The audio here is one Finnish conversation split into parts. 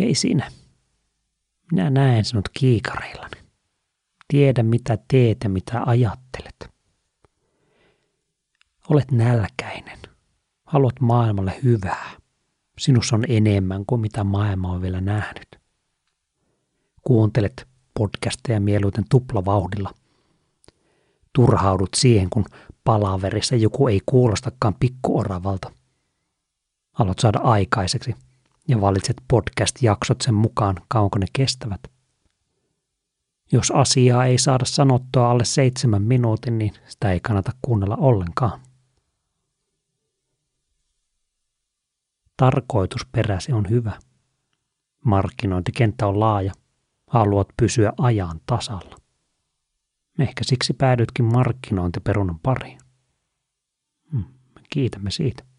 Ei sinä. Minä näen sinut kiikareillani. Tiedä mitä teet ja mitä ajattelet. Olet nälkäinen. Haluat maailmalle hyvää. Sinussa on enemmän kuin mitä maailma on vielä nähnyt. Kuuntelet podcasteja mieluiten tuplavauhdilla. Turhaudut siihen, kun palaverissa joku ei kuulostakaan pikkuoravalta. Haluat saada aikaiseksi ja valitset podcast-jaksot sen mukaan, kauanko ne kestävät. Jos asiaa ei saada sanottua alle seitsemän minuutin, niin sitä ei kannata kuunnella ollenkaan. Tarkoitusperäsi on hyvä. Markkinointikenttä on laaja. Haluat pysyä ajan tasalla. Ehkä siksi päädytkin markkinointiperunan pariin. Hmm, kiitämme siitä.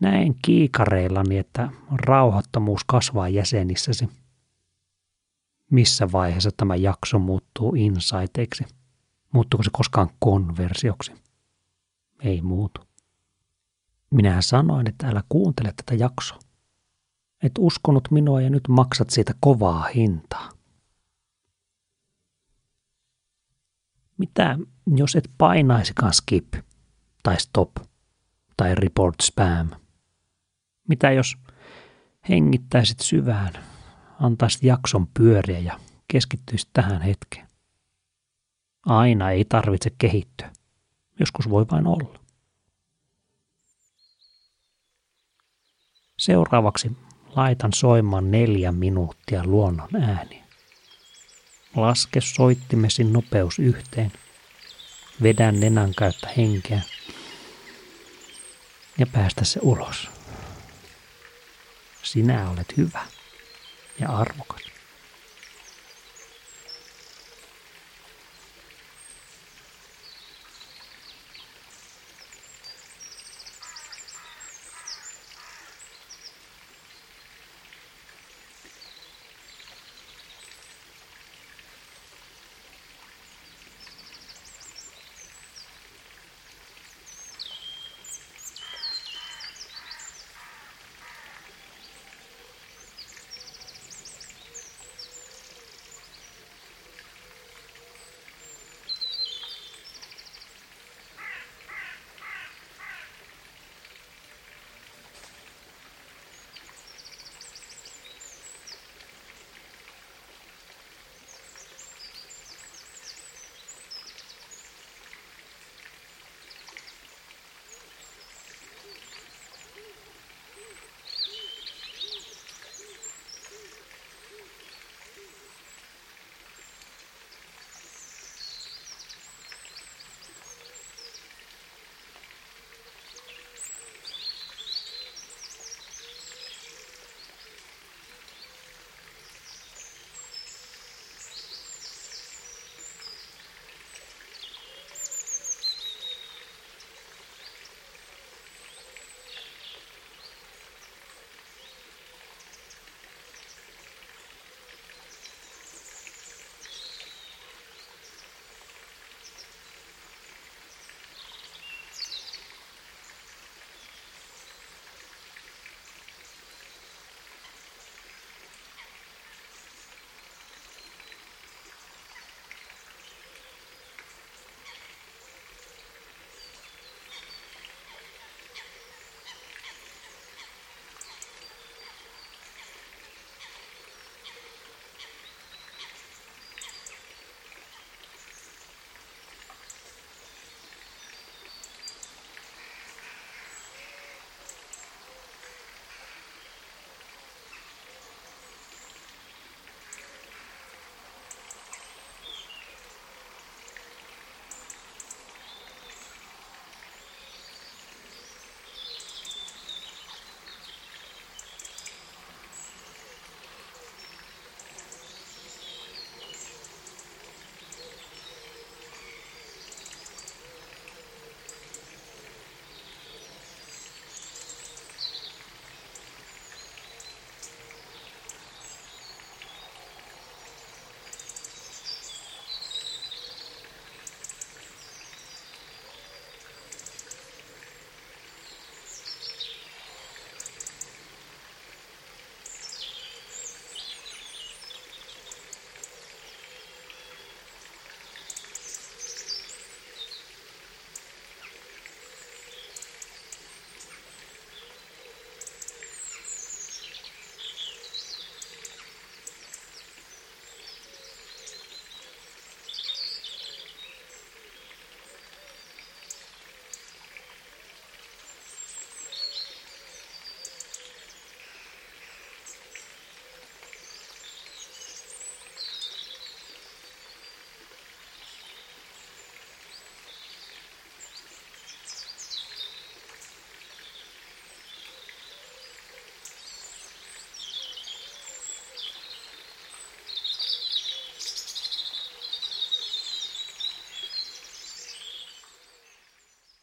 Näen kiikareillani, että rauhattomuus kasvaa jäsenissäsi. Missä vaiheessa tämä jakso muuttuu insighteiksi? Muuttuuko se koskaan konversioksi? Ei muutu. Minähän sanoin, että älä kuuntele tätä jaksoa. Et uskonut minua ja nyt maksat siitä kovaa hintaa. Mitä jos et painaisikaan skip tai stop tai report spam? Mitä jos hengittäisit syvään, antaisit jakson pyöriä ja keskittyisit tähän hetkeen? Aina ei tarvitse kehittyä. Joskus voi vain olla. Seuraavaksi laitan soimaan neljä minuuttia luonnon ääniä. Laske soittimesi nopeus yhteen. Vedän nenän käyttä henkeä ja päästä se ulos. Sinä olet hyvä ja arvokas.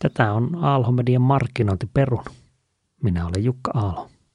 Tätä on Aalho Median markkinointiperun. Minä olen Jukka Aalo.